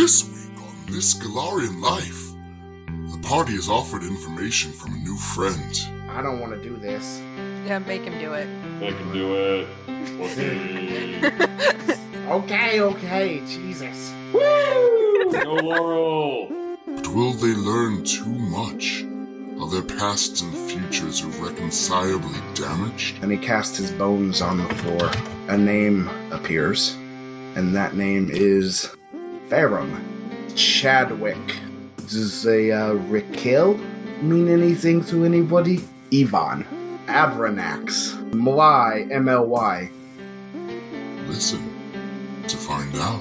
This week on This Golarion Life, the party is offered information from a new friend. I don't want to do this. Yeah, make him do it. They can do it. Whoopee. Okay, okay, Jesus. Woo! Go Laurel! But will they learn too much? Are their pasts and futures irreconcilably damaged? And he cast his bones on the floor. A name appears, and that name is Farum Chadwick. Does a uh, Raquel mean anything to anybody? Ivan Abranax Mly M L Y. Listen to find out.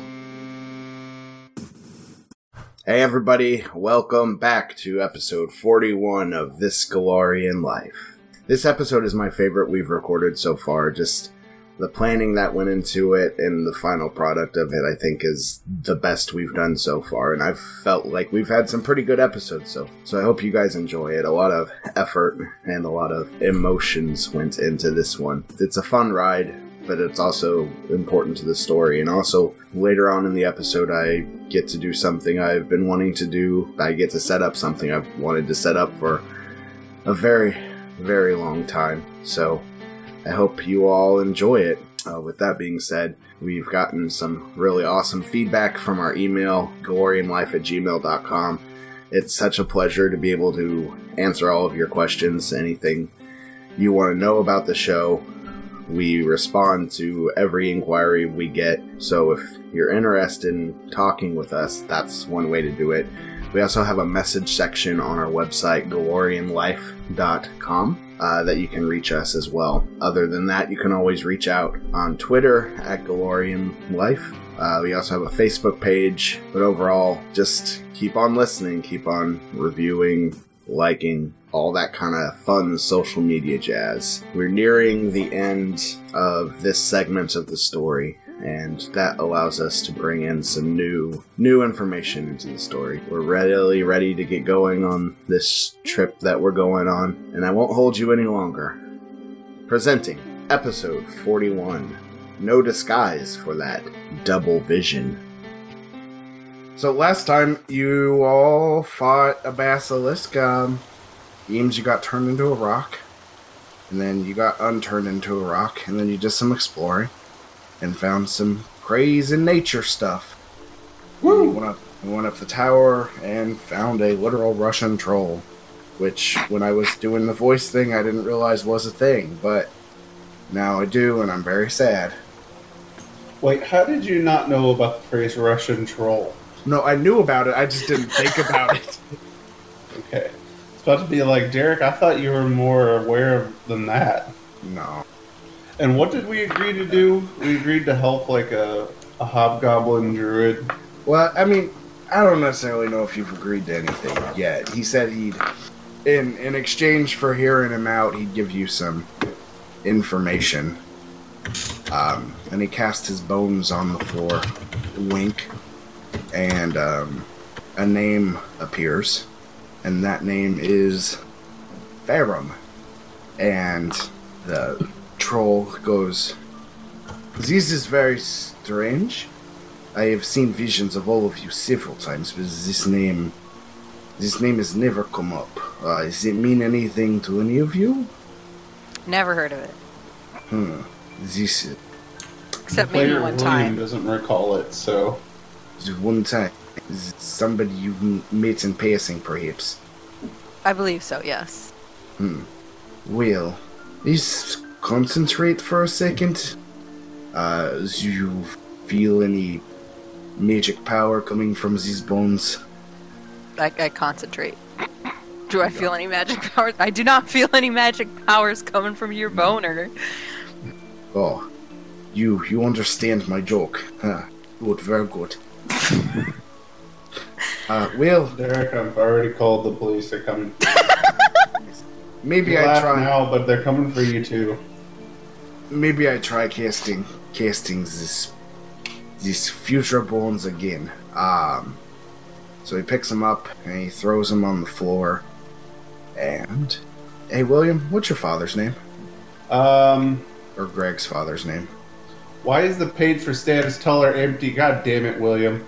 Hey everybody, welcome back to episode 41 of This Golarion Life. This episode is my favorite we've recorded so far. Just the planning that went into it and the final product of it, I think, is the best we've done so far. And I've felt like we've had some pretty good episodes, so so I hope you guys enjoy it. A lot of effort and a lot of emotions went into this one. It's a fun ride, but it's also important to the story. And also later on in the episode, I get to do something I've been wanting to do. I get to set up something I've wanted to set up for a very, very long time. So I hope you all enjoy it. Uh, with that being said, we've gotten some really awesome feedback from our email, glorianlife at gmail.com. It's such a pleasure to be able to answer all of your questions, anything you want to know about the show. We respond to every inquiry we get, so if you're interested in talking with us, that's one way to do it. We also have a message section on our website, glorianlife.com, uh, that you can reach us as well. Other than that, you can always reach out on Twitter at glorianlife. Uh, we also have a Facebook page, but overall, just keep on listening, keep on reviewing, liking, all that kind of fun social media jazz. We're nearing the end of this segment of the story, and that allows us to bring in some new new information into the story. We're really ready to get going on this trip that we're going on, and I won't hold you any longer. Presenting episode 41. No disguise for that double vision. So last time you all fought a basilisk, um, Eames, you got turned into a rock, and then you got unturned into a rock, and then you did some exploring and found some crazy nature stuff. We went up, you went up the tower and found a literal Russian troll, which when I was doing the voice thing, I didn't realize was a thing, but now I do, and I'm very sad. Wait, how did you not know about the phrase Russian troll? No, I knew about it. I just didn't think about it. Okay. It's about to be like, Derek, I thought you were more aware than that. No. And what did we agree to do? We agreed to help like a, a hobgoblin druid. Well, I mean, I don't necessarily know if you've agreed to anything yet. He said he'd, in in exchange for hearing him out, he'd give you some information. Um, and he cast his bones on the floor. Wink, and um, a name appears, and that name is Farum. And the troll goes, This is very strange. I have seen visions of all of you several times, but this name, this name has never come up. Uh, does it mean anything to any of you? Never heard of it. Hmm. This Except maybe one William time. doesn't recall it, so is one time. Is it somebody you m- met in passing, perhaps? I believe so, yes. Hmm. Well, just concentrate for a second. Uh, do you feel any magic power coming from these bones? I, I concentrate. Do I feel any magic powers? I do not feel any magic powers coming from your boner. Oh, you you understand my joke? Huh. Good, very good. uh, well, Derek, I've already called the police. They're coming. maybe You I laugh try. now, but they're coming for you too. Maybe I try casting casting this these future bones again. Um, so he picks them up and he throws them on the floor. And hey, William, what's your father's name Um, or Greg's father's name? why is the page for status teller empty? God damn it, William.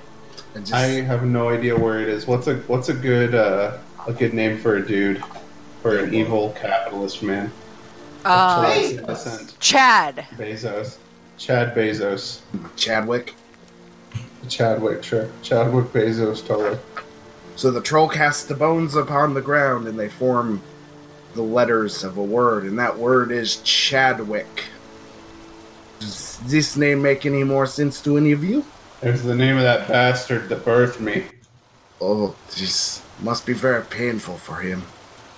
And just, I have no idea where it is. What's a what's a good uh, a good name for a dude for an evil capitalist man? Uh, Chad's innocent. Chad. Bezos, Chad Bezos, Chadwick. Chadwick, sure, Chadwick Bezos, totally. So the troll casts the bones upon the ground and they form the letters of a word, and that word is Chadwick. Does this name make any more sense to any of you? There's the name of that bastard that birthed me. Oh, this must be very painful for him.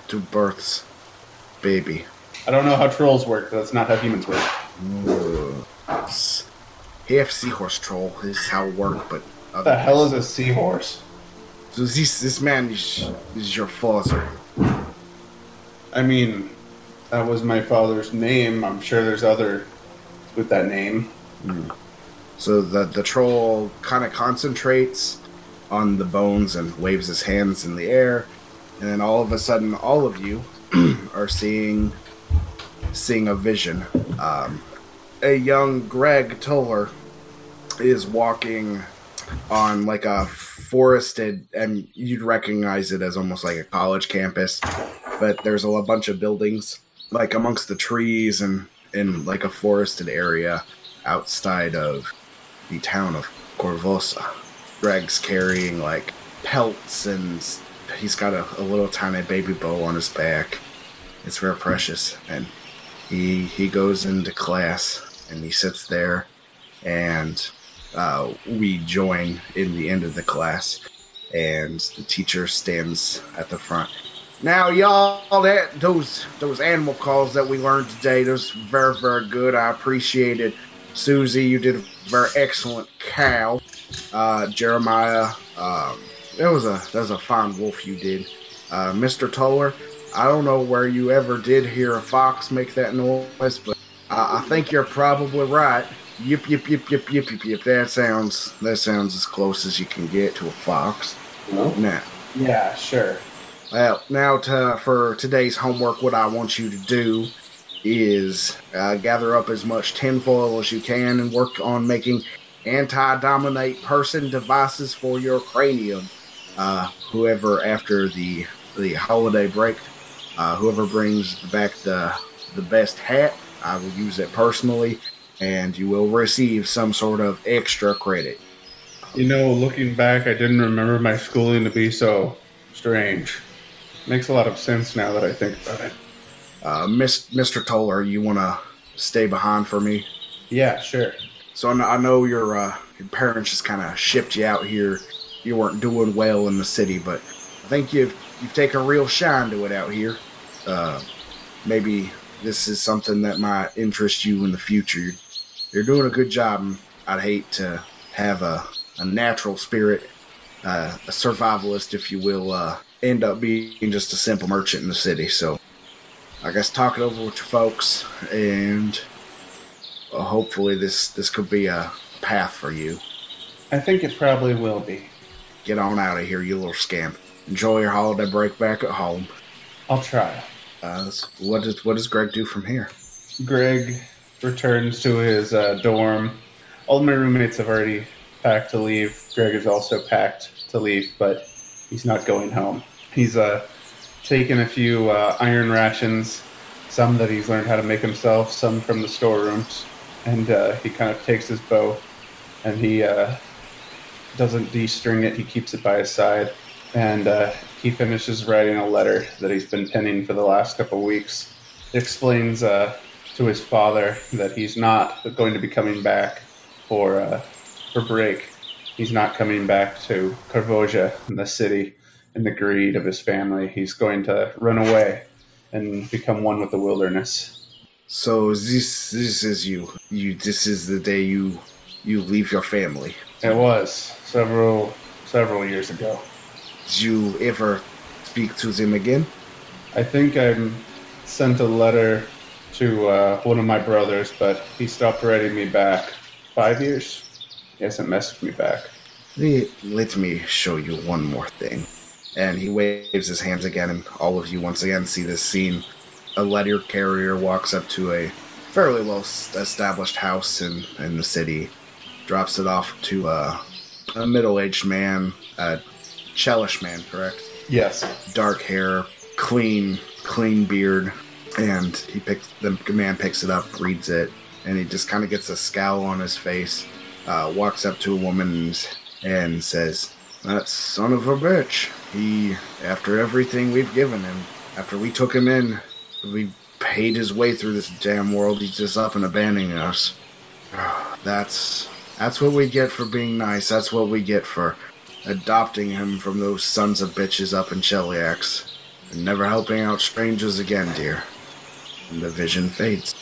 to births. Baby. I don't know how trolls work. but That's not how humans work. Half seahorse troll is how it work, but What the hell is a seahorse? So this this man is is your father. I mean, that was my father's name. I'm sure there's other with that name. Hmm. So the the troll kind of concentrates on the bones and waves his hands in the air, and then all of a sudden, all of you are seeing seeing a vision. Um, a young Greg Toller is walking on like a forested, and you'd recognize it as almost like a college campus, but there's a lo- bunch of buildings like amongst the trees and in like a forested area outside of the town of Korvosa. Greg's carrying like pelts and he's got a, a little tiny baby bow on his back. It's very precious. And he he goes into class and he sits there and uh, we join in the end of the class and the teacher stands at the front. Now y'all that those those animal calls that we learned today, those very, very good. I appreciate it. Susie, you did a very excellent cow. Uh, Jeremiah, um, that was a that was a fine wolf you did. Uh, Mr. Toller, I don't know where you ever did hear a fox make that noise, but I, I think you're probably right. Yip yip yip yip yip yip yip. That sounds that sounds as close as you can get to a fox. Now, Yeah, sure. well, now to, for today's homework, what I want you to do is uh, gather up as much tinfoil as you can and work on making anti-dominate person devices for your cranium. Uh, whoever after the the holiday break, uh, whoever brings back the the best hat, I will use it personally, and you will receive some sort of extra credit. You know, looking back, I didn't remember my schooling to be so strange. Makes a lot of sense now that I think about it. Uh, Miss, Mr. Toller, you want to stay behind for me? Yeah, sure. So I know, I know your uh, your parents just kind of shipped you out here. You weren't doing well in the city, but I think you've you've taken a real shine to it out here. Uh, maybe this is something that might interest you in the future. You're, doing a good job. and I'd hate to have a, a natural spirit, uh, a survivalist, if you will, uh, end up being just a simple merchant in the city. So I guess talk it over with your folks and well, hopefully this this could be a path for you. I think it probably will be. Get on out of here, you little scamp. Enjoy your holiday break back at home. I'll try. Uh, what does what does Greg do from here? Greg returns to his uh, dorm. All my roommates have already packed to leave. Greg is also packed to leave, but he's not going home. He's uh, taken a few uh, iron rations, some that he's learned how to make himself, some from the storerooms, and uh, he kind of takes his bow and he uh, doesn't de-string it. He keeps it by his side, and uh, he finishes writing a letter that he's been penning for the last couple weeks. It explains uh, to his father that he's not going to be coming back for uh, for break. He's not coming back to Korvosa in the city in the greed of his family. He's going to run away and become one with the wilderness. So this this is you. You this is the day you you leave your family. It was several several years ago. Did you ever speak to them again? I think I sent a letter to uh, one of my brothers, but he stopped writing me back. Five years? He hasn't messaged me back. Let, me show you one more thing. And he waves his hands again, and all of you once again see this scene. A letter carrier walks up to a fairly well established house in, in the city, drops it off to a, a middle-aged man, a Chelish man, correct? Yes. Dark hair, clean, clean beard, and he picks the man picks it up, reads it, and he just kind of gets a scowl on his face. Uh, walks up to a woman and, and says, "That son of a bitch. He, after everything we've given him, after we took him in, we paid his way through this damn world. He's just up and abandoning us. That's that's what we get for being nice. That's what we get for adopting him from those sons of bitches up in Cheliax and never helping out strangers again, dear. And the vision fades.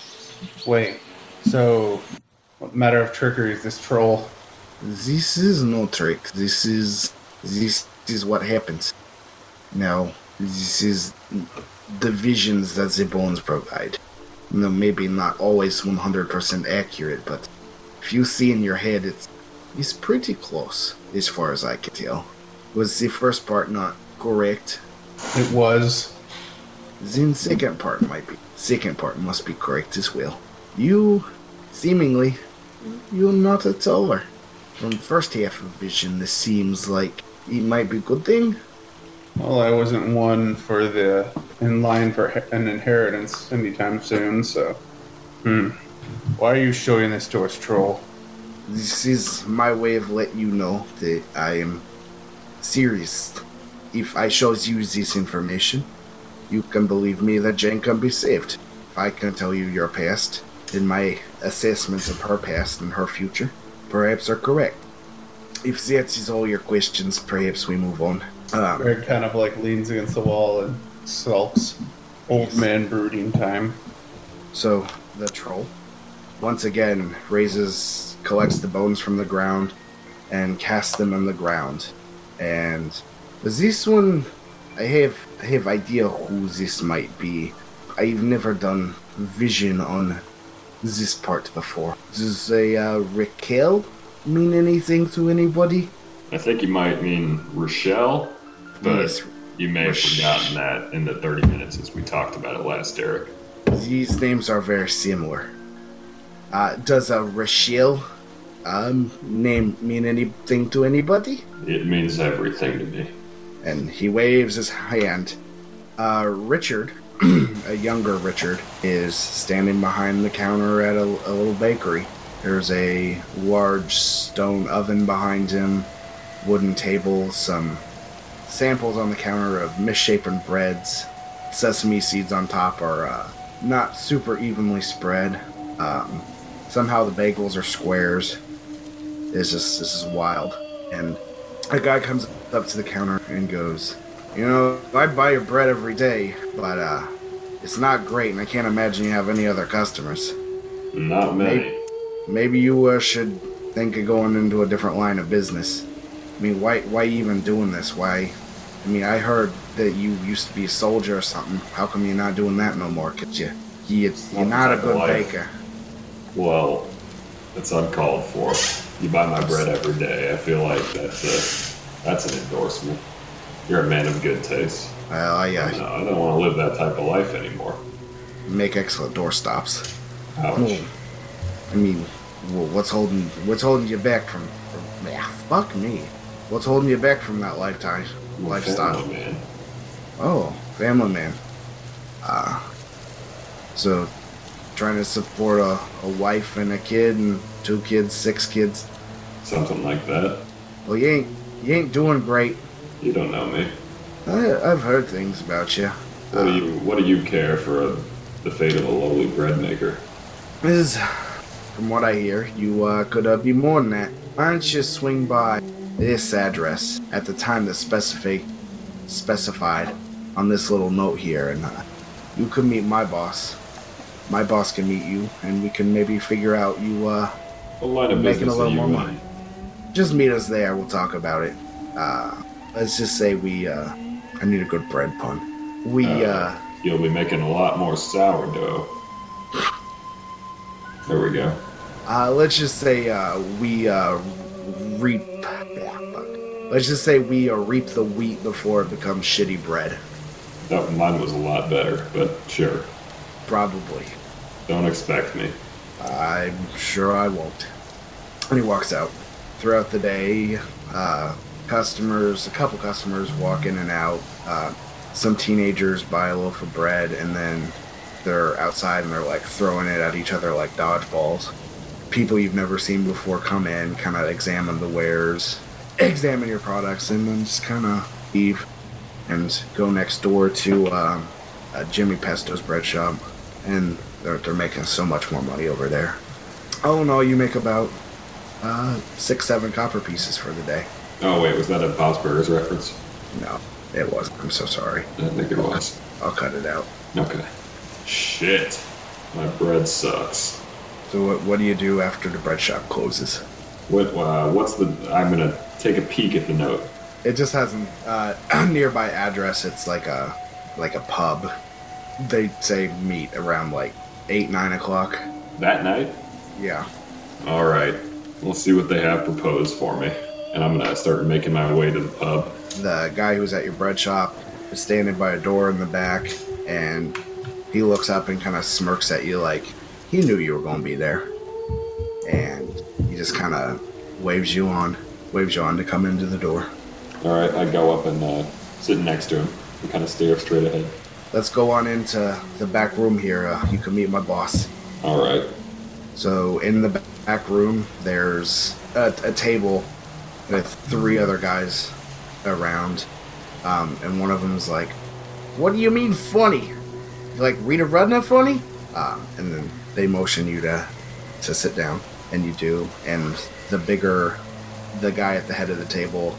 Wait. So, what matter of trickery is this troll? This is no trick. This is this is what happens. Now, this is the visions that the bones provide. No, maybe not always 100% accurate, but if you see in your head, it's it's pretty close, as far as I can tell. Was the first part not correct? It was. The second part might be. Second part must be correct as well. You, seemingly, you're not a teller. From the first half of vision, this seems like it might be a good thing. Well, I wasn't one for the in line for an inheritance anytime soon, so. Hmm. Why are you showing this to us, troll? This is my way of letting you know that I am serious. If I shows you this information, you can believe me that Jane can be saved. If I can tell you your past, and my assessments of her past and her future, perhaps are correct. If that is all your questions, perhaps we move on. Um, Greg kind of like leans against the wall and sulks. Old man brooding time. So the troll once again raises, collects the bones from the ground, and casts them on the ground. And this one, I have I have idea who this might be. I've never done vision on this part before. Does a uh, Raquel mean anything to anybody? I think you might mean Rochelle, but Yes, you may have forgotten that in the 30 minutes as we talked about it last, Derek. These names are very similar. Uh, does a Rachel um, name mean anything to anybody? It means everything to me. and he waves his hand. Uh, Richard, a younger Richard, is standing behind the counter at a, a little bakery. There's a large stone oven behind him, wooden table, some samples on the counter of misshapen breads. Sesame seeds on top are uh, not super evenly spread. Um, somehow the bagels are squares. It's just this is wild. And a guy comes up to the counter and goes, "You know, I buy your bread every day, but uh, it's not great, and I can't imagine you have any other customers. Not many. Maybe- Maybe you uh, should think of going into a different line of business. I mean, why why even doing this? Why? I mean, I heard that you used to be a soldier or something. How come you're not doing that no more? Cause you, you you're not a good baker. Well, it's uncalled for. You buy my bread every day. I feel like that's a that's an endorsement. You're a man of good taste. Well, I uh, No, I don't want to live that type of life anymore. make excellent door stops. Ouch. Well, I mean, well, what's holding what's holding you back from? from yeah, fuck me. What's holding you back from that lifetime I'm lifestyle? family man. Oh, family man. Uh, so trying to support a, a wife and a kid and two kids, six kids. Something like that. Well, you ain't you ain't doing great. You don't know me. I, I've heard things about you. What do you What do you care for a, the fate of a lowly bread maker? Is from what I hear, you uh, could uh, be more than that. Why don't you swing by this address at the time that's specific specified on this little note here, and uh, you could meet my boss. My boss can meet you, and we can maybe figure out you. Uh, of Making a little more money. just meet us there. We'll talk about it. Uh, let's just say we. Uh, I need a good bread pun. We. Uh, Uh, You'll be making a lot more sourdough. There we go. Uh, let's just say uh, we uh, reap. Let's just say we uh, reap the wheat before it becomes shitty bread. That mine was a lot better, but sure. Probably. Don't expect me. I'm sure I won't. And he walks out. throughout the day. Uh, customers, a couple customers walk in and out. Uh, some teenagers buy a loaf of bread and then they're outside and they're like throwing it at each other like dodgeballs. People you've never seen before come in, kind of examine the wares, examine your products, and then just kind of leave and go next door to uh, Jimmy Pesto's bread shop. And they're, they're making so much more money over there. Oh no, you make about uh, six, seven copper pieces for the day. Oh wait, was that a Bob's Burgers reference? No, it wasn't. I'm so sorry. I think it was. I'll cut it out. Okay. Shit. My bread sucks. So what, what do you do after the bread shop closes? What? Uh, what's the? I'm gonna take a peek at the note. It just has a uh, nearby address. It's like a like a pub. They say meet around like eight nine o'clock. That night. Yeah. All right. We'll see what they have proposed for me, and I'm gonna start making my way to the pub. The guy who's at your bread shop is standing by a door in the back, and he looks up and kind of smirks at you like he knew you were going to be there. And he just kind of waves you on, waves you on to come into the door. All right. I go up and uh, sit next to him and kind of stare straight ahead. Let's go on into the back room here. Uh, you can meet my boss. All right. So in the back room, there's a, a table with three other guys around, um, and one of them's like, "What do you mean funny? Like Rita Rudner funny?" Um, and then they motion you to to sit down, and you do. And the bigger, the guy at the head of the table,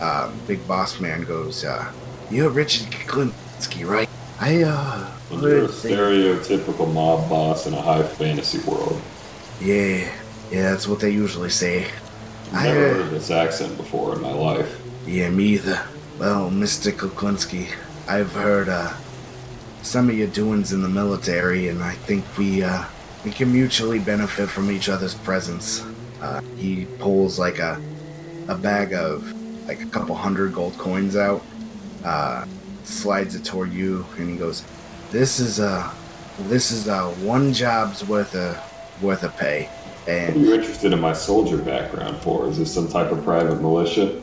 um, big boss man, goes, uh, "You're Richard Kuklinski, right? I uh, Well, You're a stereotypical mob boss in a high fantasy world. yeah, yeah, that's what they usually say." I've I, never heard this accent before in my life. Yeah, me either. Well, Mr. Kuklinski, I've heard uh, some of your doings in the military, and I think we uh, we can mutually benefit from each other's presence. Uh, he pulls like a a bag of like a couple hundred gold coins out, uh, slides it toward you, and he goes, "This is a, this is a one job's worth of worth of pay." What are And you interested in my soldier background for? Is this some type of private militia?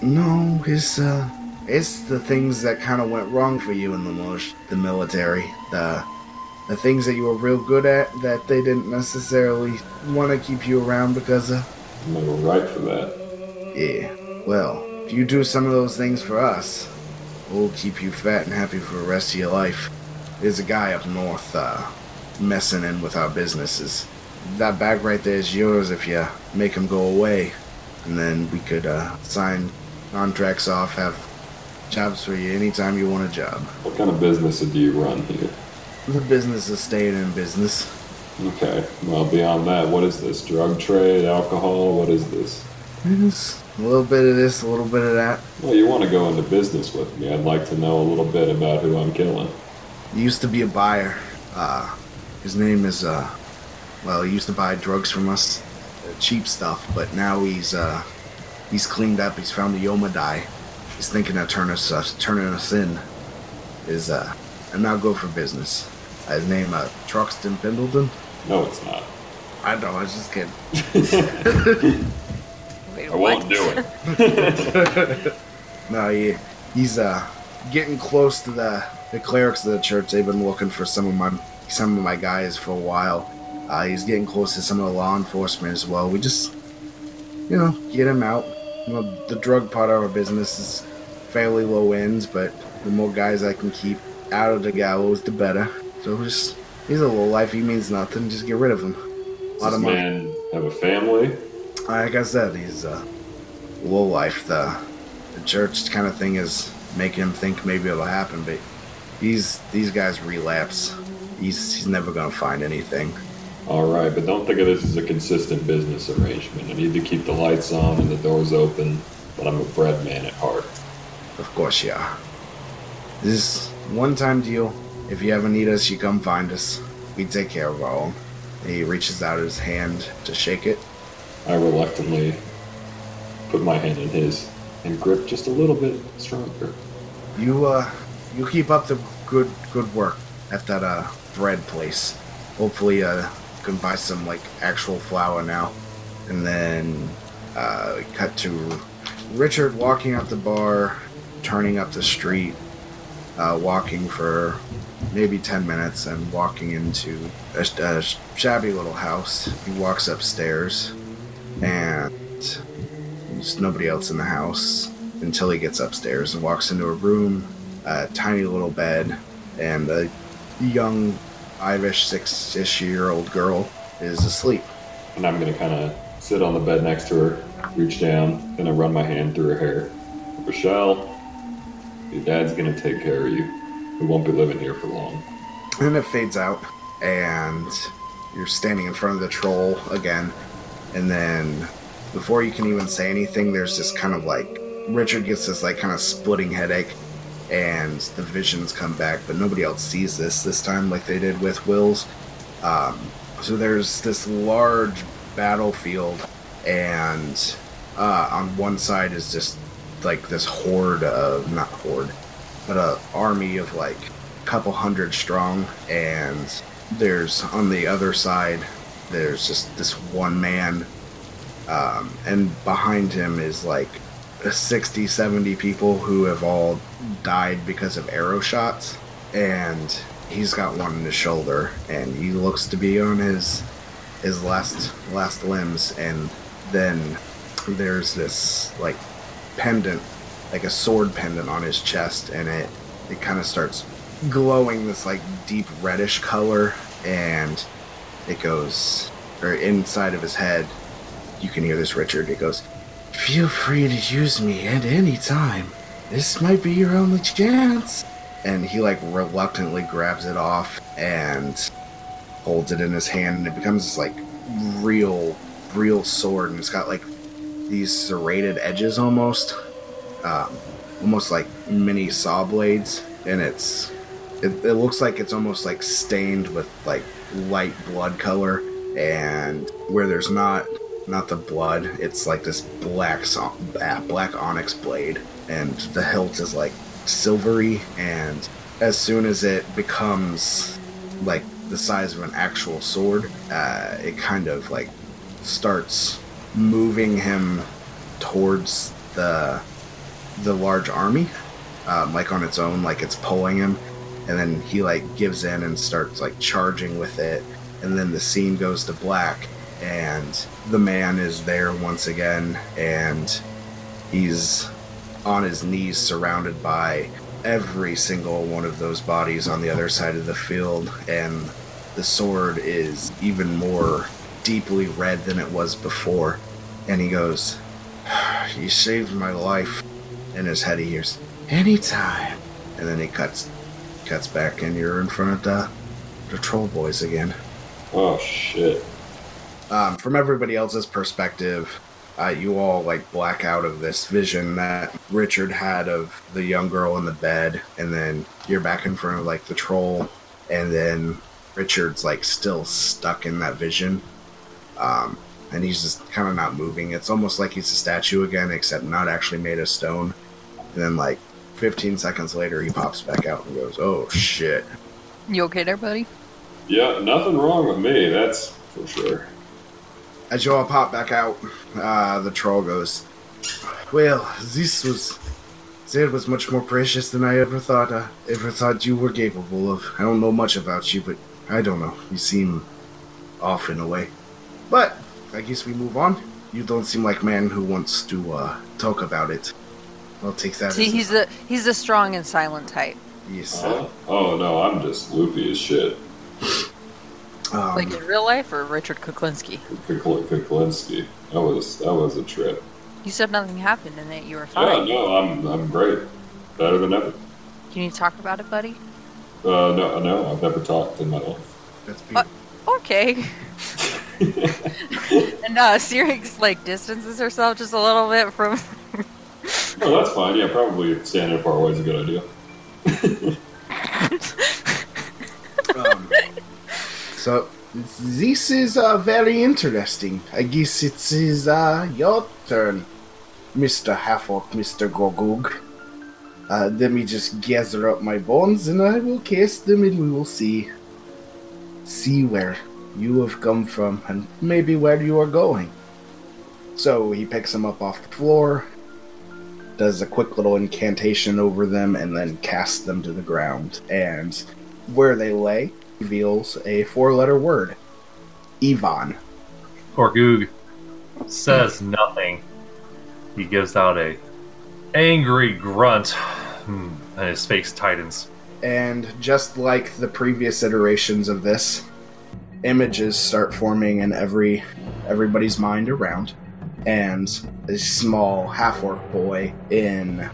No, it's uh, it's the things that kind of went wrong for you in the mil- the military. The the things that you were real good at that they didn't necessarily want to keep you around because of. I'm never right for that. Yeah. Well, if you do some of those things for us, we'll keep you fat and happy for the rest of your life. There's a guy up north uh, messing in with our businesses. That bag right there is yours if you make him go away, and then we could uh, sign contracts off, have jobs for you anytime you want a job. What kind of business do you run here? The business is staying in business. Okay. Well, beyond that, what is this? Drug trade, alcohol? What is this? It's a little bit of this, a little bit of that. Well, you want to go into business with me. I'd like to know a little bit about who I'm killing. He used to be a buyer. Uh, his name is, uh, well, he used to buy drugs from us, uh, cheap stuff, but now he's, uh, he's cleaned up. He's found the Iomedae. He's thinking of turning us, uh, turning us in. Is, uh, and now go for business. Uh, his name, uh, Truxton Pendleton. No, it's not. I know, I was just kidding. Wait, I won't do it. No, he, he's uh getting close to the the clerics of the church. They've been looking for some of my some of my guys for a while. Uh, he's getting close to some of the law enforcement as well. We just, you know, get him out. You know, the drug part of our business is fairly low ends, but the more guys I can keep out of the gallows, the better. So just he's a low life. He means nothing. Just get rid of him. A Does lot this of money. man have a family? Like I said, he's a low life. The the church kind of thing is making him think maybe it'll happen, but these these guys relapse. He's he's never gonna find anything. All right, but don't think of this as a consistent business arrangement. I need to keep the lights on and the doors open, but I'm a bread man at heart. Of course, yeah. This is one time deal. If you ever need us, you come find us. We take care of our own. He reaches out his hand to shake it. I reluctantly put my hand in his and grip just a little bit stronger. You uh, you keep up the good good work at that uh bread place. Hopefully, uh, can buy some like actual flour now, and then Uh, cut to Richard walking out the bar, turning up the street, uh, walking for maybe 10 minutes, and walking into a, a shabby little house. He walks upstairs, and there's nobody else in the house until he gets upstairs and walks into a room, a tiny little bed, and a young, five-ish, six-ish year old girl is asleep. And I'm gonna kind of sit on the bed next to her, reach down, gonna run my hand through her hair. Rochelle, your dad's gonna take care of you. We won't be living here for long. And it fades out, and you're standing in front of the troll again. And then, before you can even say anything, there's this kind of like Richard gets this like kind of splitting headache, and the visions come back, but nobody else sees this this time like they did with Will's. Um, so there's this large battlefield, and uh, on one side is just like this horde of not horde, but a army of like a couple hundred strong, and there's on the other side there's just this one man, um, and behind him is like 60, 70 people who have all died because of arrow shots, and he's got one in his shoulder, and he looks to be on his his last last limbs, and then there's this like pendant, like a sword pendant on his chest, and it it kind of starts glowing this like deep reddish color, and it goes or inside of his head. You can hear this, Richard. It goes, Feel free to use me at any time. This might be your only chance. And he like reluctantly grabs it off and holds it in his hand, and it becomes like real, real sword, and it's got like these serrated edges almost, um, almost like mini saw blades, and it's it, it looks like it's almost like stained with like light blood color, and where there's not not the blood, it's like this black ah, black onyx blade, and the hilt is like silvery, and as soon as it becomes like the size of an actual sword, uh, it kind of like starts moving him towards the the large army, um, like on its own, like it's pulling him, and then he like gives in and starts like charging with it, and then the scene goes to black, and the man is there once again, and he's on his knees, surrounded by every single one of those bodies on the other side of the field, and the sword is even more deeply red than it was before. And he goes, You saved my life. In his head, he hears, Anytime. And then he cuts cuts back, and you're in front of the, the troll boys again. Oh shit. Um, from everybody else's perspective, uh, you all like black out of this vision that Richard had of the young girl in the bed, and then you're back in front of like the troll, and then Richard's like still stuck in that vision, um, and he's just kind of not moving. It's almost like he's a statue again, except not actually made of stone. And then like 15 seconds later, he pops back out and goes, "Oh shit!" You okay there, buddy? Yeah, nothing wrong with me, that's for sure. As you all pop back out, uh, the troll goes, Well, this was. That was much more precious than I ever thought. I ever thought you were capable of. I don't know much about you, but I don't know. You seem off in a way. But I guess we move on. You don't seem like a man who wants to uh, talk about it. I'll take that. See, as he's the he's the strong and silent type. yes. Uh, oh no, I'm just loopy as shit. Um, Like in real life, or Richard Kuklinski? Kukl- Kuklinski. That was that was a trip. You said nothing happened and that you were fine. Yeah, fine. no, I'm I'm great. Better than ever. Can you talk about it, buddy? Uh, no, no, I've never talked in my life. that's What? beautiful. Okay. and uh, Sirix like distances herself just a little bit from. Oh, that's fine. Yeah, probably standing far away is a good idea. Um, so this is uh, very interesting. I guess it is uh, your turn, Mister Half-Orc, Mister Gogug. Uh, let me just gather up my bones, and I will cast them, and we will see, see where you have come from, and maybe where you are going. So he picks them up off the floor, does a quick little incantation over them, and then casts them to the ground. And where they lay reveals a four letter word Yvonne. Gorgoog says nothing. He gives out a angry grunt, hmm, and his face tightens. And just like the previous iterations of this, images start forming in every everybody's mind around. And a small half orc boy in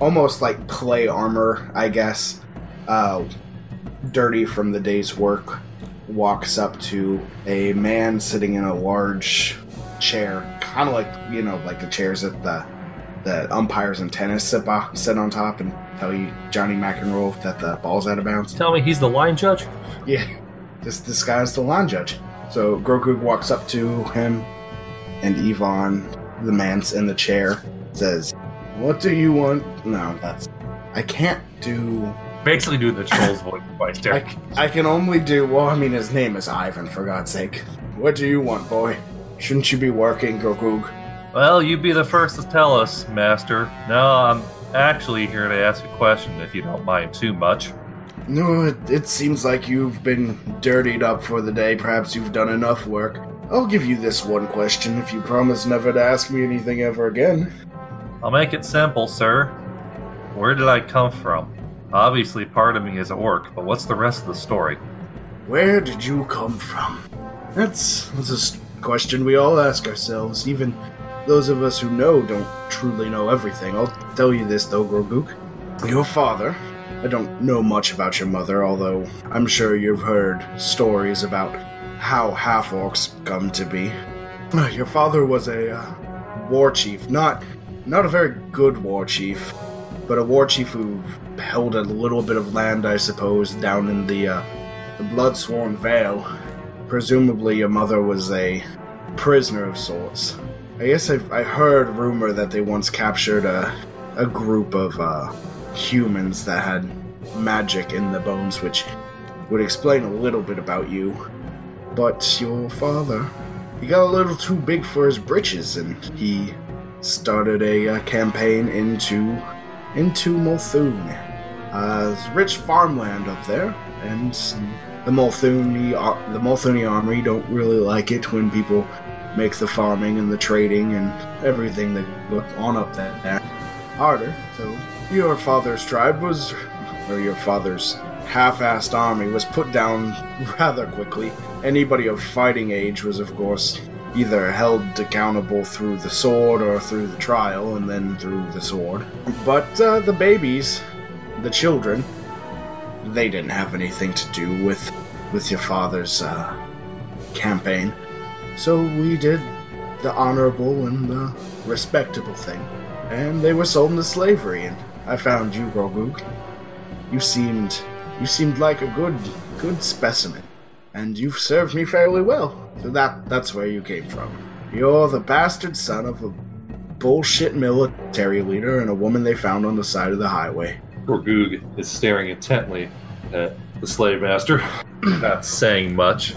almost like play armor, I guess, uh, dirty from the day's work, walks up to a man sitting in a large chair, kind of like you know, like the chairs that the the umpires in tennis sit, by, sit on top and tell you Johnny McEnroe that the ball's out of bounds. Tell me he's the line judge? Yeah, this this guy's the line judge. So Grogu walks up to him, and Yvonne, the man in the chair, says, "What do you want?" No, that's I can't do. Basically, do the troll's voice twice, I, Derek. I can only do. Well, I mean, his name is Ivan, for God's sake. What do you want, boy? Shouldn't you be working, Grogu? Well, you'd be the first to tell us, Master. No, I'm actually here to ask a question, if you don't mind too much. No, it, it seems like you've been dirtied up for the day. Perhaps you've done enough work. I'll give you this one question if you promise never to ask me anything ever again. I'll make it simple, sir. Where did I come from? Obviously, part of me is orc, but what's the rest of the story? Where did you come from? That's, that's a question we all ask ourselves. Even those of us who know don't truly know everything. I'll tell you this, though, Grogook. Your father. I don't know much about your mother, although I'm sure you've heard stories about how half orcs come to be. Your father was a uh, war chief, not not a very good war chief, but a war chief who held a little bit of land, I suppose, down in the uh, the Bloodsworn Vale. Presumably, your mother was a prisoner of sorts. I guess I, I heard rumor that they once captured a a group of uh, humans that had magic in the bones, which would explain a little bit about you. But your father, he got a little too big for his britches, and he started a uh, campaign into into Molthune. Uh, rich farmland up there, and the Molthuni uh, the Molthuni Armory don't really like it when people make the farming and the trading and everything that go on up there harder. So your father's tribe was, or your father's half-assed army was put down rather quickly. Anybody of fighting age was, of course, either held accountable through the sword or through the trial and then through the sword. But uh, the babies, the children, they didn't have anything to do with with your father's uh, campaign. So we did the honorable and the respectable thing, and they were sold into slavery. And I found you, Grogu. You seemed you seemed like a good good specimen, and you've served me fairly well. So that that's where you came from. You're the bastard son of a bullshit military leader and a woman they found on the side of the highway. Gorgoog is staring intently at the slave master, not saying much.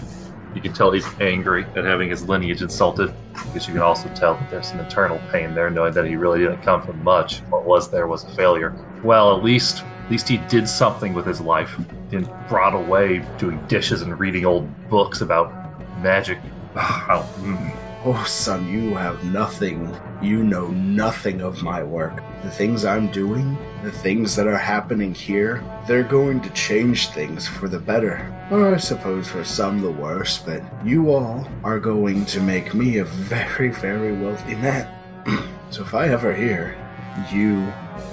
You can tell he's angry at having his lineage insulted, because you can also tell that there's some internal pain there, knowing that he really didn't come from much. What was there was a failure. Well, at least, at least he did something with his life. Didn't rot away doing dishes and reading old books about magic. Oh, son, you have nothing. You know nothing of my work. The things I'm doing, the things that are happening here, they're going to change things for the better. Or I suppose for some the worse, but you all are going to make me a very, very wealthy man. so if I ever hear you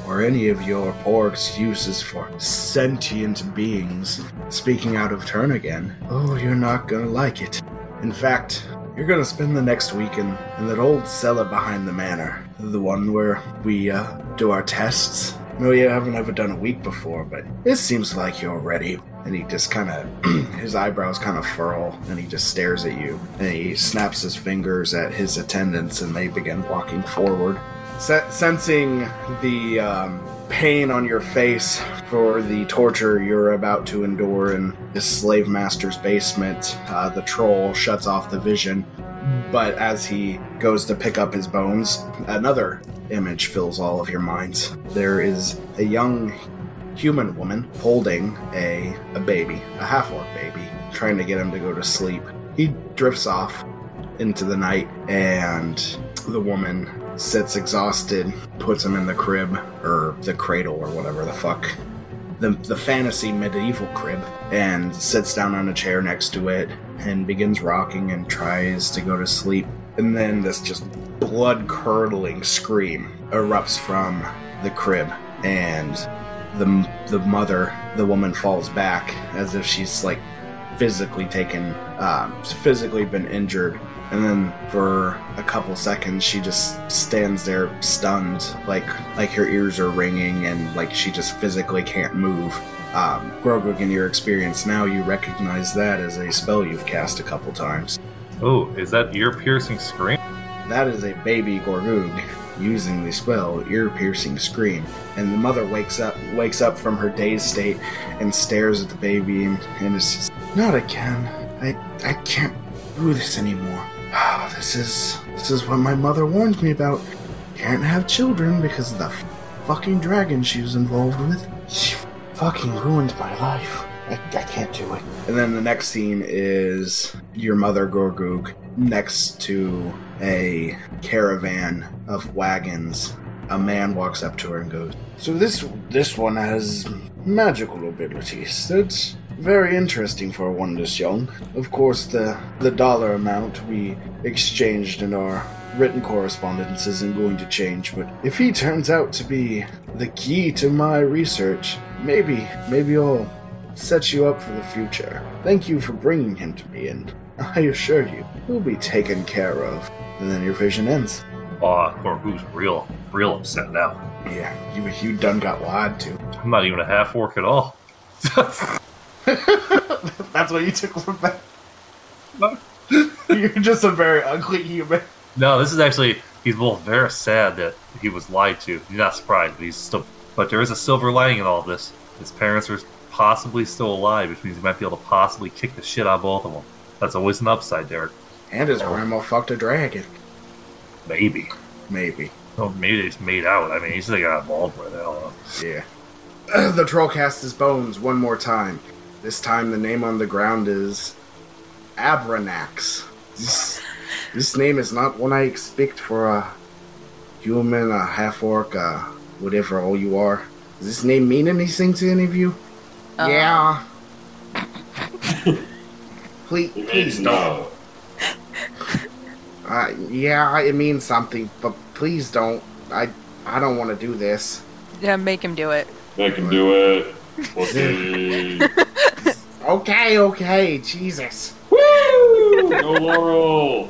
or any of your poor excuses for sentient beings speaking out of turn again, oh, you're not gonna like it. In fact, you're gonna spend the next week in, in that old cellar behind the manor. The one where we uh, do our tests. No, you haven't ever done a week before, but it seems like you're ready. And he just kind of, his eyebrows kind of furl, and he just stares at you. And he snaps his fingers at his attendants, and they begin walking forward. Se- sensing the um, pain on your face for the torture you're about to endure in this slave master's basement, uh, the troll shuts off the vision, But as he goes to pick up his bones, another image fills all of your minds. There is a young human woman holding a, a baby, a half orc baby, trying to get him to go to sleep. He drifts off into the night, and the woman sits exhausted, puts him in the crib, or the cradle, or whatever the fuck. The, the fantasy medieval crib, and sits down on a chair next to it and begins rocking and tries to go to sleep. And then this just blood curdling scream erupts from the crib, and the the mother, the woman, falls back as if she's like physically taken, um, physically been injured. And then for a couple seconds, she just stands there stunned, like like her ears are ringing and like she just physically can't move. Um, Gorgug, in your experience now, you recognize that as a spell you've cast a couple times. Oh, is that ear piercing scream? That is a baby Gorgug using the spell ear piercing scream. And the mother wakes up wakes up from her dazed state and stares at the baby and, and is just not again. I I can't do this anymore. Ah, this is this is what my mother warned me about. Can't have children because of the fucking dragon she was involved with. She fucking ruined my life. I, I can't do it. And then the next scene is your mother, Gorgug, next to a caravan of wagons. A man walks up to her and goes, So this this one has magical abilities. That's very interesting for one this young. Of course the the dollar amount we exchanged in our written correspondence isn't going to change, but if he turns out to be the key to my research, maybe maybe I'll set you up for the future. Thank you for bringing him to me, and I assure you, he'll be taken care of. And then your vision ends. Aw, Gorgug's real, real upset now. Yeah, you you done got lied to. I'm not even a half orc at all. That's what you took from that. You're just a very ugly human. no, this is actually he's both very sad that he was lied to. He's not surprised, but he's still. But there is a silver lining in all this. His parents are possibly still alive, which means he might be able to possibly kick the shit out of both of them. That's always an upside, Derek. And his grandma fucked a dragon. Maybe. Maybe. Oh, maybe they just made out. I mean, he's still got involved with it. I don't know. Yeah. the troll cast his bones one more time. This time the name on the ground is Abranax. This, this name is not one I expect for a human, a half orc, uh, whatever all you are. Does this name mean anything to any of you? Uh, yeah. please, please don't. no. Uh, yeah, it means something, but please don't. I I don't want to do this. Yeah, make him do it. Make him do it. Pussy. Okay, okay, Jesus. Woo! Go Laurel.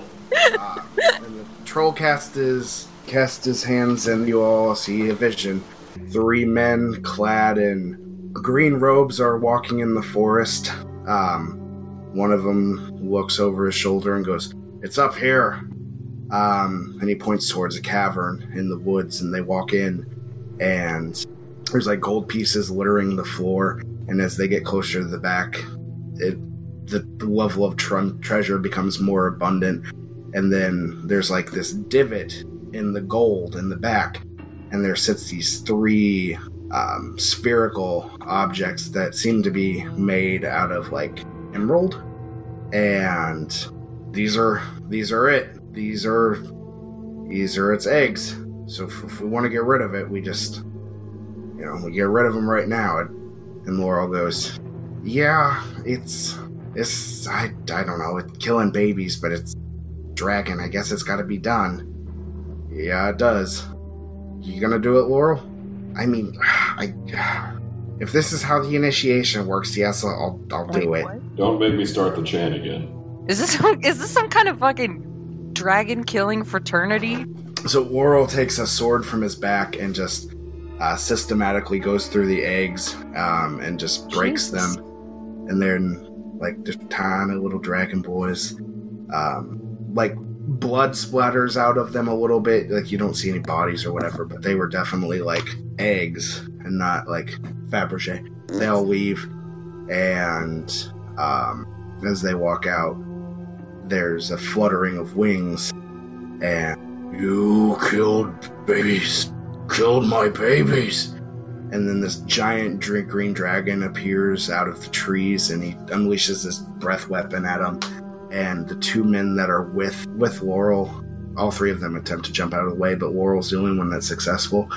Uh, and the troll cast his cast his hands, and you all see a vision. Three men clad in green robes are walking in the forest. Um, one of them looks over his shoulder and goes, "It's up here." Um, and he points towards a cavern in the woods, and they walk in, and there's like gold pieces littering the floor. And as they get closer to the back, it the level of tr- treasure becomes more abundant. And then there's like this divot in the gold in the back and there sits these three um, spherical objects that seem to be made out of like emerald. And these are these are it. These are these are its eggs. So if, if we want to get rid of it we just you know we get rid of them right now. And, and laurel goes yeah it's it's I, I don't know it's killing babies but it's dragon. I guess it's got to be done. Yeah, it does. You gonna do it, Laurel? I mean, I. If this is how the initiation works, yes, I'll I'll do Wait, it. what? Don't make me start the chant again. Is this is this some kind of fucking dragon killing fraternity? So Laurel takes a sword from his back and just uh, systematically goes through the eggs um, and just breaks Jesus. them, and then like just tiny little dragon boys, um, like blood splatters out of them a little bit. Like you don't see any bodies or whatever, but they were definitely like eggs and not like Fabergé. They all leave, and um, as they walk out, there's a fluttering of wings, and you killed babies, killed my babies. And then this giant drink green dragon appears out of the trees, and he unleashes this breath weapon at him. And the two men that are with with Laurel, all three of them attempt to jump out of the way, but Laurel's the only one that's successful.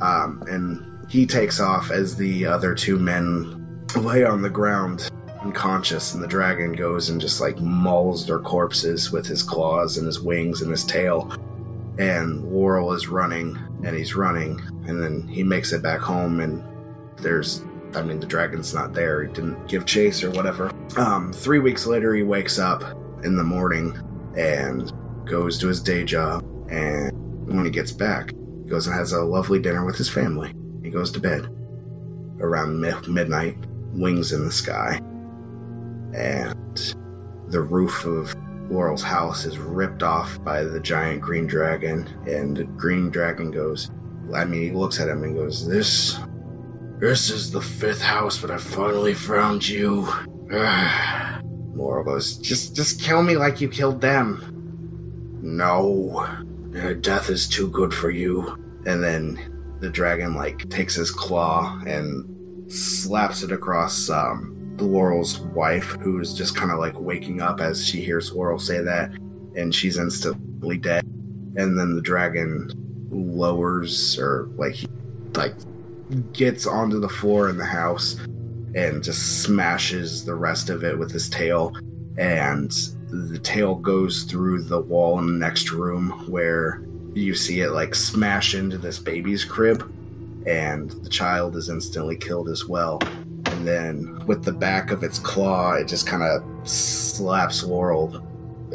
Um, and he takes off as the other two men lay on the ground unconscious, and the dragon goes and just like mauls their corpses with his claws and his wings and his tail. And Laurel is running, and he's running, and then he makes it back home, and there's, I mean, the dragon's not there. He didn't give chase or whatever. Um, three weeks later, he wakes up in the morning and goes to his day job, and when he gets back, he goes and has a lovely dinner with his family. He goes to bed around mi- midnight, wings in the sky, and the roof of Laurel's house is ripped off by the giant green dragon, and the green dragon goes, I mean, he looks at him and goes, This. This is the fifth house, but I finally found you. Laurel goes, Just just kill me like you killed them. No. Death is too good for you. And then the dragon like takes his claw and slaps it across um Laurel's wife, who's just kind of like waking up as she hears Laurel say that, and she's instantly dead. And then the dragon lowers or like like gets onto the floor in the house and just smashes the rest of it with his tail. And the tail goes through the wall in the next room where you see it like smash into this baby's crib. And the child is instantly killed as well and then with the back of its claw it just kind of slaps laurel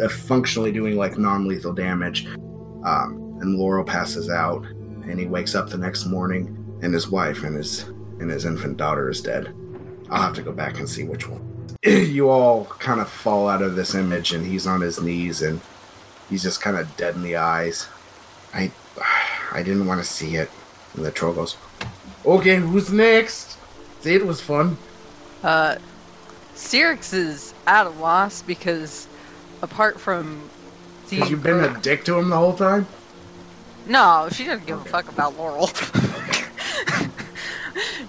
uh, functionally doing like non-lethal damage um, and laurel passes out and he wakes up the next morning and his wife and his and his infant daughter is dead. I'll have to go back and see which one. You all kind of fall out of this image and he's on his knees and he's just kind of dead in the eyes. I i didn't want to see it. And the troll goes okay who's next see it was fun Uh, Cyrix is at a loss because apart from because you've been a dick to him the whole time No, she doesn't give a fuck about Laurel.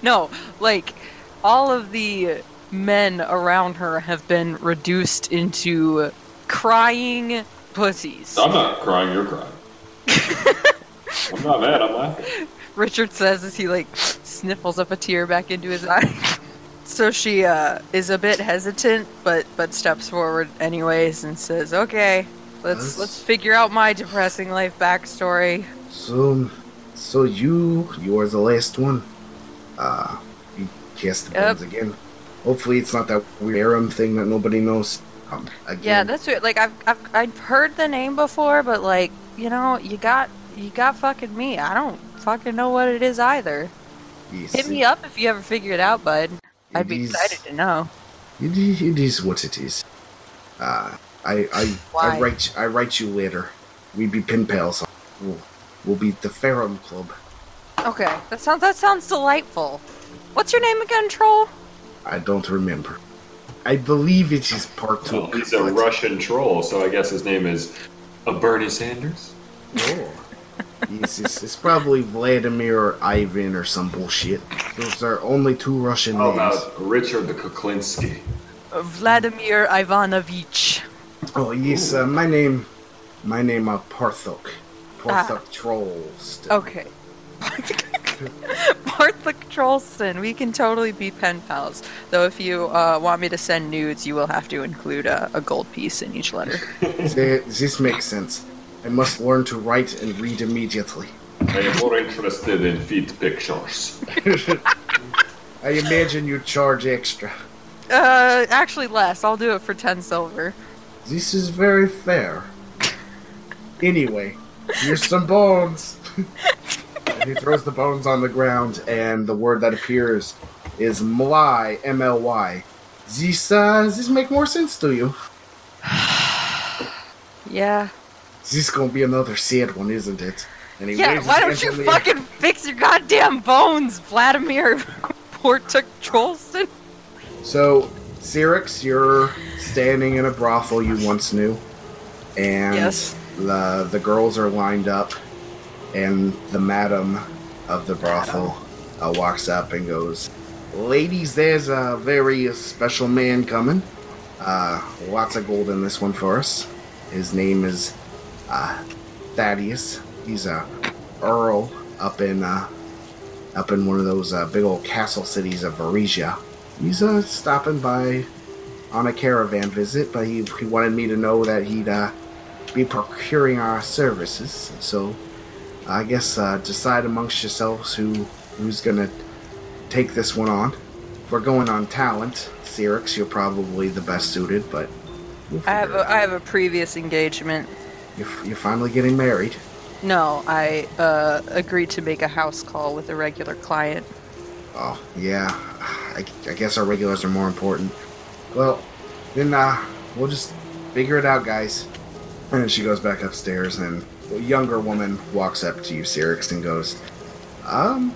no, like all of the men around her have been reduced into crying pussies. I'm not crying, you're crying. I'm not mad, I'm laughing. Richard says as he like sniffles up a tear back into his eye. so she uh, is a bit hesitant, but but steps forward anyways and says, "Okay, let's Let's- let's figure out my depressing life backstory." so so you you are the last one uh you cast the Yep. bones again hopefully it's not that weird thing that nobody knows um. Yeah, that's it. Like I've, I've I've heard the name before, but like you know, you got you got fucking me. I don't fucking know what it is either. Yes, Hit me up if you ever figure it out, bud. I'd be it is- excited to know. It is, it is what it is. Uh, I I Why? I write I write you later. We be pen pals. We'll, we'll be the Ferrum Club. Okay, that sounds that sounds delightful. What's your name again, troll? I don't remember. I believe it is part two. Well, he's a Russian troll, so I guess his name is uh, Bernie Sanders. Oh. Yes, it's, it's probably Vladimir or Ivan or some bullshit. Those are only two Russian How names. about Richard the Kuklinski? Vladimir Ivanovich. Oh yes, uh, my name, my name are Parthok. Ah. Parthok Trolls. Okay. Barthik Trollston, we can totally be pen pals. Though if you uh, want me to send nudes, you will have to include a, a gold piece in each letter. Th- This makes sense. I must learn to write and read immediately. I am more interested in feet pictures. I imagine you charge extra. Uh, actually less. I'll do it for 10 silver. This is very fair. Anyway, here's some bones. and he throws the bones on the ground, and the word that appears is Mly, M L Y. This, uh, this make more sense to you. Yeah. This is gonna be another sad one, isn't it? And he Yeah, why don't you the air. fucking fix your goddamn bones, Vladimir Portuk Trollston? So, Cyrix, you're standing in a brothel you once knew, and Yes. the the girls are lined up, and the madam of the brothel uh, walks up and goes, "Ladies, there's a very special man coming. Uh, lots of gold in this one for us. His name is uh, Thaddeus. He's a earl up in uh, up in one of those uh, big old castle cities of Varisia. He's uh, stopping by on a caravan visit, but he, he wanted me to know that he'd uh, be procuring our services. So I guess uh, decide amongst yourselves who who's gonna take this one on. If we're going on talent, Cyrix, you're probably the best suited, but we'll I have a, I have a previous engagement. You're, you're finally getting married. No, I uh, agreed to make a house call with a regular client. Oh, yeah. I, I guess our regulars are more important. Well, then uh, we'll just figure it out, guys. And she goes back upstairs, and a younger woman walks up to you, Cyrix, and goes, Um,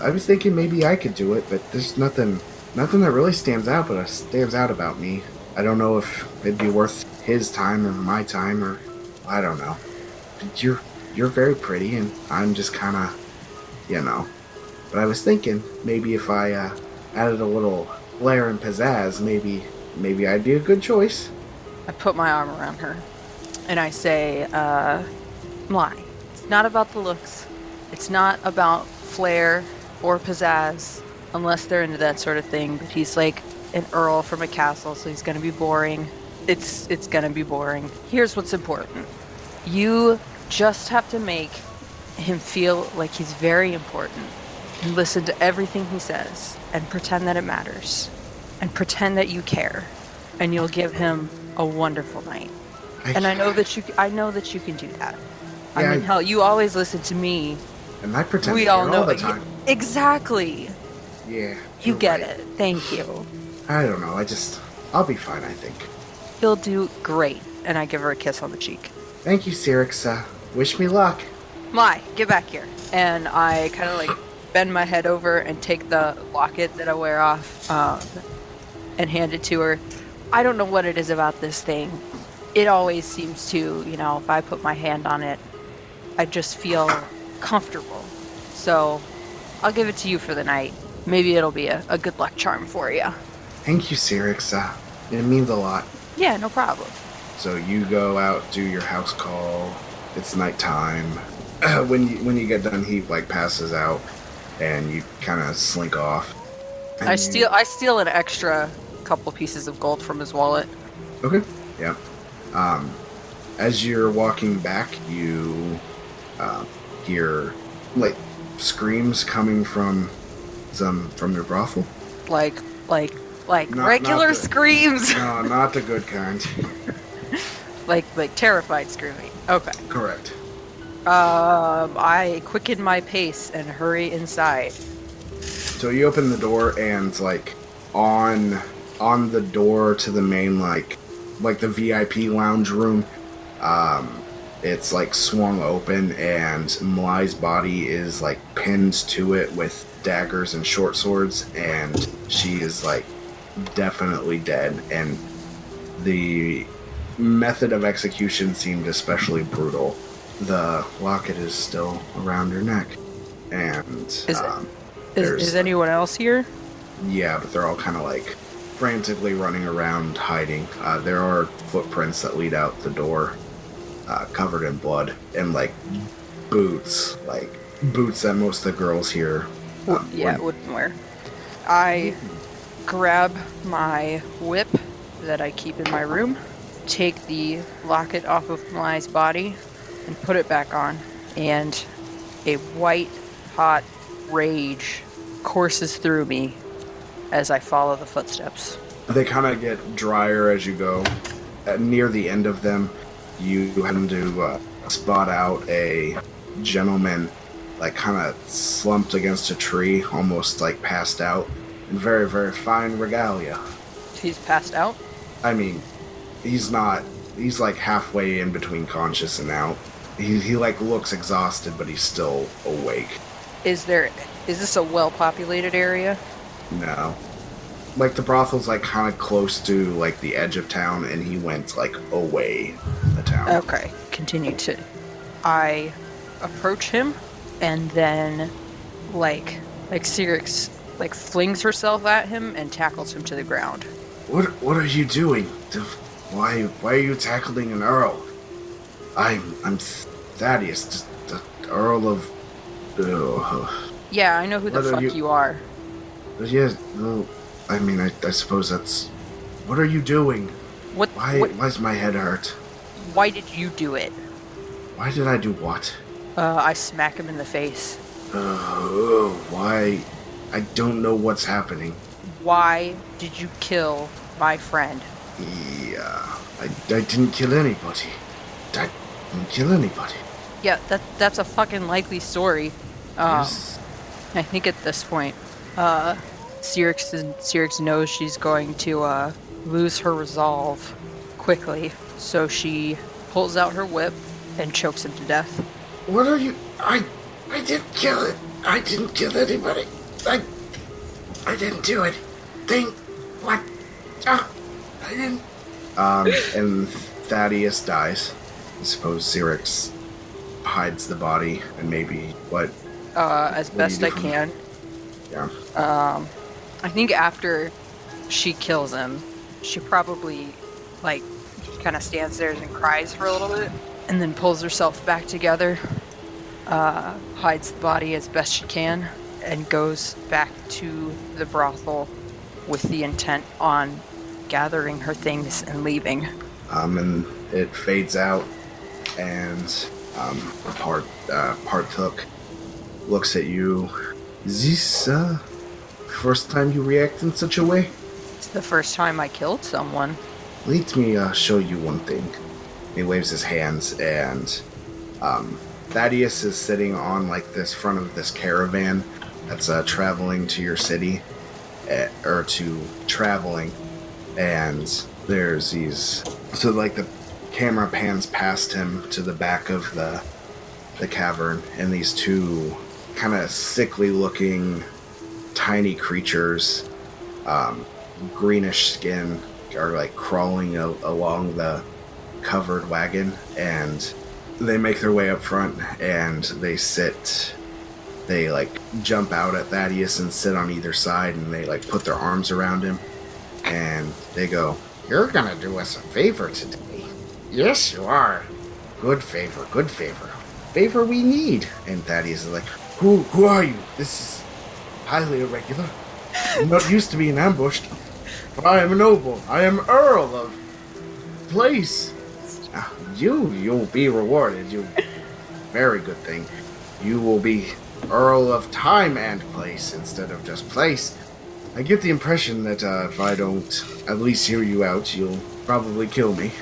I, I was thinking maybe I could do it, but there's nothing, nothing that really stands out, but uh, stands out about me. I don't know if it'd be worth his time or my time, or I don't know. You're you're very pretty, and I'm just kind of, you know. But I was thinking maybe if I uh, added a little flair and pizzazz, maybe maybe I'd be a good choice. I put my arm around her and I say, uh, it's not about the looks. It's not about flair or pizzazz, unless they're into that sort of thing. But he's like an earl from a castle, so he's gonna be boring. It's it's gonna be boring. Here's what's important. You just have to make him feel like he's very important. And listen to everything he says and pretend that it matters. And pretend that you care. And you'll give him a wonderful night. And I know that you I know that you can do that. I mean, I- hell, you always listen to me. and I pretend we to all know all the time. Exactly. Yeah, You get right. it. Thank you. I don't know. I just I'll be fine. I think. You'll do great. And I give her a kiss on the cheek. Thank you, Cyrix. Uh, wish me luck. My, get back here. And I kind of like bend my head over and take the locket that I wear off um, and hand it to her. I don't know what it is about this thing. It always seems to, you know, if I put my hand on it, I just feel comfortable. So I'll give it to you for the night. Maybe it'll be a, a good luck charm for you. Thank you, Cyrix. Uh, it means a lot. Yeah, no problem. So you go out, do your house call. It's nighttime. when you when you get done, he like passes out, and you kind of slink off. And I you- steal I steal an extra couple pieces of gold from his wallet. Okay. Yeah. Um, as you're walking back, you uh, hear like screams coming from some from your brothel. Like like like Not- regular not the- screams. No, not the good kind. like like terrified screaming. Okay. Correct. Um I quicken my pace and hurry inside. So you open the door and like on on the door to the main like like the VIP lounge room, um, it's like swung open and Mly's body is like pinned to it with daggers and short swords and she is like definitely dead and the method of execution seemed especially brutal. The locket is still around her neck. And Is um, Is, is anyone else here? yeah, but they're all kind of like frantically running around hiding. Uh, there are footprints that lead out the door, uh, covered in blood, and like boots, like boots that most of the girls here. um, Yeah, would- wouldn't wear. I grab my whip that I keep in my room, take the locket off of Malai's body, and put it back on. And a white hot rage courses through me as I follow the footsteps. They kind of get drier as you go. At near the end of them, you happen to uh, spot out a gentleman, like kind of slumped against a tree, almost like passed out, in very, very fine regalia. He's passed out. I mean, he's not. He's like halfway in between conscious and out. He, he like looks exhausted, but he's still awake. Is there? Is this a well-populated area? No. like the brothel's like kind of close to like the edge of town, and he went like away the town. Okay, continue to. I approach him, and then, like, like Cyrix, like flings herself at him and tackles him to the ground. What What are you doing? Why Why are you tackling an earl? I'm I'm Thaddeus, the Earl of. Uh, Yeah, I know who the are fuck you- you are. yeah, well, I mean, I, I suppose that's. What are you doing? What? Why what Why's my head hurt? why did you do it? Why did I do what? Uh, I smack him in the face. Uh, why? I don't know what's happening. Why did you kill my friend? Yeah, I, I didn't kill anybody. I didn't kill anybody. Yeah, that that's a fucking likely story. Um, Yes. I think at this point, uh, Cyrix, Cyrix knows she's going to uh, lose her resolve quickly, so she pulls out her whip and chokes him to death. What are you? I I didn't kill it. I didn't kill anybody. I I didn't do it. Think what? Ah, I didn't. Um, and Thaddeus dies. I suppose Cyrix hides the body and maybe what? Uh, as What best I from can. Yeah. Um, I think after she kills him, she probably like kind of stands there and cries for a little bit, and then pulls herself back together, uh, hides the body as best she can, and goes back to the brothel with the intent on gathering her things and leaving. Um, and it fades out, and um, part uh, partook looks at you. Is this uh, first time you react in such a way? It's the first time I killed someone. Let me uh, show you one thing. He waves his hands, and um, Thaddeus is sitting on like this front of this caravan that's uh, traveling to your city, uh, or to traveling, and there's these. So like the camera pans past him to the back of the the cavern, and these two kind of sickly looking tiny creatures, um, greenish skin, are like crawling a- along the covered wagon, and they make their way up front and they sit. They like jump out at Thaddeus and sit on either side, and they like put their arms around him, and they go, "You're gonna do us a favor today." Yes, you are. Good favor, good favor, favor we need. And Thaddeus is like, "Who, who are you? This is highly irregular. I'm not used to being ambushed." But I am noble. I am Earl of Place. Ah, You, you'll be rewarded. You, very good thing. You will be Earl of Time and Place instead of just Place. I get the impression that uh, if I don't at least hear you out, you'll probably kill me.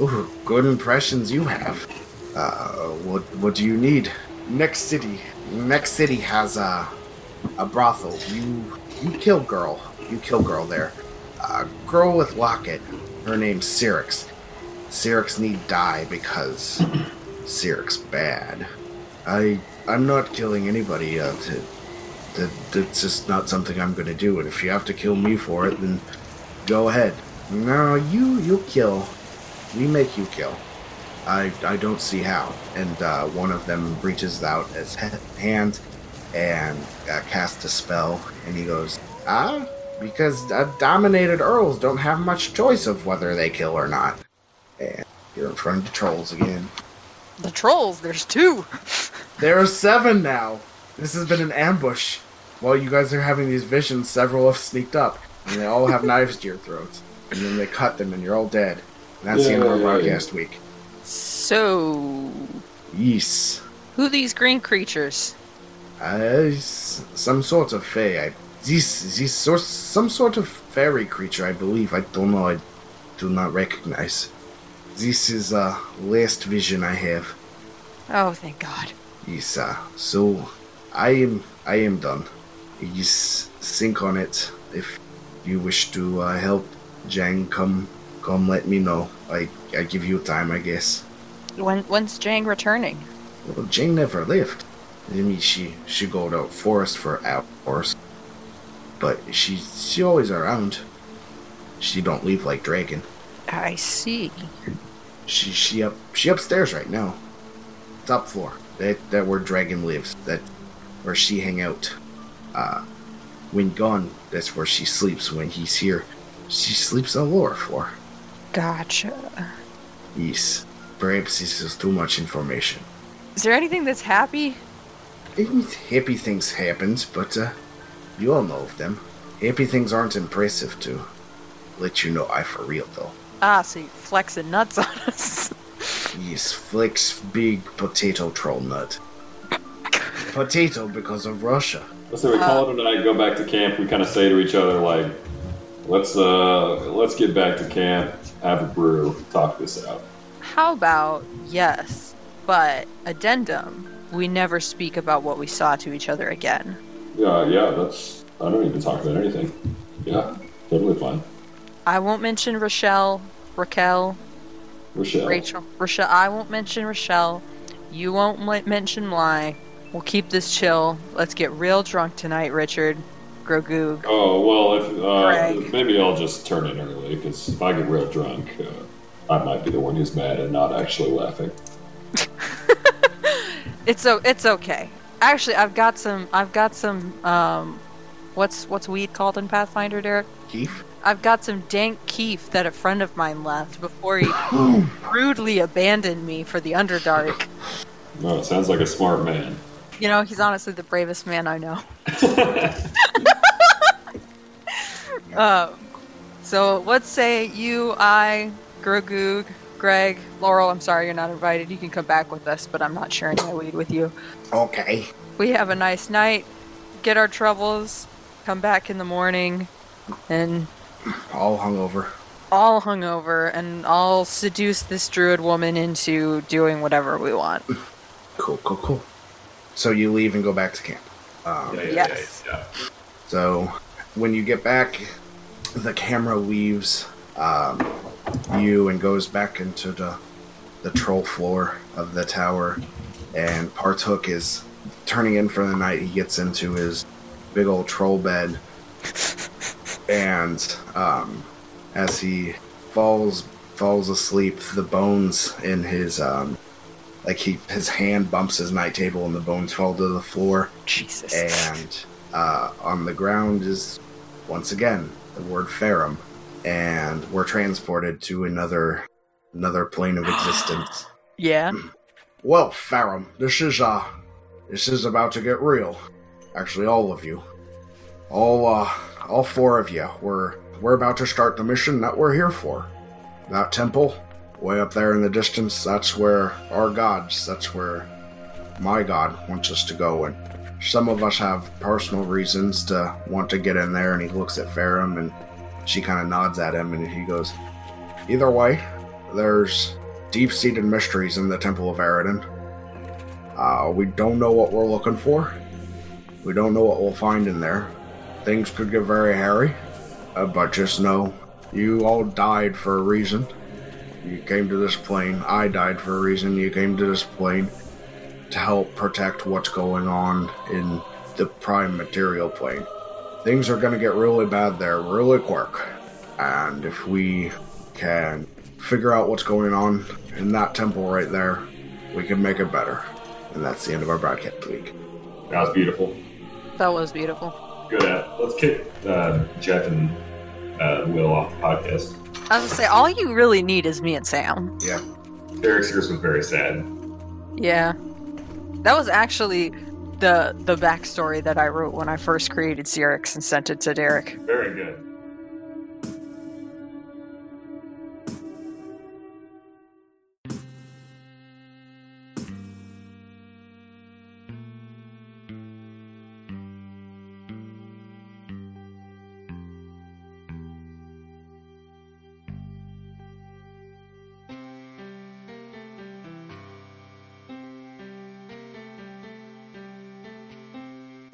Ooh, good impressions you have. Uh, what, what do you need? Next city. Next city has a, a brothel. You, you kill girl. You kill girl there a girl with locket. Her name's Cyrix. Cyrix need die because Cyrix bad. I I'm not killing anybody. Uh, to, that that's just not something I'm gonna do. And if you have to kill me for it, then go ahead. No, you you kill. We make you kill. I I don't see how. And uh, one of them reaches out his hand and uh, casts a spell, and he goes, ah, because uh, dominated earls don't have much choice of whether they kill or not. And you're in front of the trolls again. The trolls, there's two. There are seven now. This has been an ambush. While you guys are having these visions, several have sneaked up, and they all have knives to your throats. And then they cut them, and you're all dead. And that's the end of our Yay. broadcast week. So, Yes. who these green creatures? Uh, some sort of fae. I, this, this sort, some sort of fairy creature, I believe. I don't know. I do not recognize. This is uh last vision I have. Oh, thank God. Yes, uh, so I am I am done. Yes, think on it. If you wish to uh, help Jang, come come let me know. I I give you time, I guess. When when's Jang returning? Well, Jang never left. I mean, she she go to forest for hours. but she she always around. She don't leave like Dragon. I see. She she up she upstairs right now. Top floor. That that where Dragon lives. That where she hang out. Uh when gone, that's where she sleeps. When he's here, she sleeps on lower floor. Gotcha. Yes. Perhaps this is too much information. Is there anything that's happy? Happy things happens, but uh you all know of them. Happy things aren't impressive to let you know I for real though. Ah, so you flexing nuts on us. Yes, Flick's big potato troll nut. potato because of Russia. So we call it a night, go back to camp. We kind of say to each other like, "Let's uh, let's get back to camp, have a brew, talk this out." How about yes, but addendum? We never speak about what we saw to each other again. Yeah, yeah. That's I don't even talk about anything. Yeah, totally fine. I won't mention Rochelle, Raquel, Rochelle. Rachel, Rochelle. I won't mention Rochelle. You won't m- mention Mly. We'll keep this chill. Let's get real drunk tonight, Richard. Grogoog. Oh well, if uh, maybe I'll just turn in early because if I get real drunk, uh, I might be the one who's mad and not actually laughing. It's o- it's okay. Actually, I've got some. I've got some. Um, what's what's weed called in Pathfinder, Derek? Keith? I've got some dank keef that a friend of mine left before he rudely abandoned me for the Underdark. No, it sounds like a smart man. You know, he's honestly the bravest man I know. um, so let's say you, I, Grogoog, Greg, Laurel. I'm sorry you're not invited. You can come back with us, but I'm not sharing my weed with you. Okay. We have a nice night, get our troubles, come back in the morning, and All hungover. all hungover, and I'll seduce this druid woman into doing whatever we want. Cool, cool, cool. So you leave and go back to camp. Um, Yes. yeah. So when you get back, the camera leaves um, you and goes back into the the troll floor of the tower, and Partook is turning in for the night. He gets into his big old troll bed, and um, as he falls falls asleep, the bones in his um, like he his hand bumps his night table and the bones fall to the floor Jesus. and uh, on the ground is once again the word Farum, and we're transported to another another plane of existence. yeah. well, Farum, this is uh, this is about to get real. Actually, all of you, all uh, all four of you, we're we're about to start the mission that we're here for. That temple, way up there in the distance, that's where our gods, that's where my god wants us to go, and some of us have personal reasons to want to get in there. And he looks at Farum, and she kind of nods at him, and he goes, "Either way, there's deep-seated mysteries in the Temple of Aroden. Uh, we don't know what we're looking for. We don't know what we'll find in there. Things could get very hairy, uh, but just know you all died for a reason. You came to this plane. I died for a reason. You came to this plane to help protect what's going on in the prime material plane. Things are going to get really bad there really quick. And if we can figure out what's going on in that temple right there, we can make it better. And that's the end of our broadcast week. That was beautiful. That was beautiful. Good at. Let's kick uh, Jeff and uh, Will off the podcast. I was gonna say, all you really need is me and Sam. Yeah. Derek's yours was very sad. Yeah. That was actually the the backstory that I wrote when I first created Cyrix and sent it to Derek. Very good.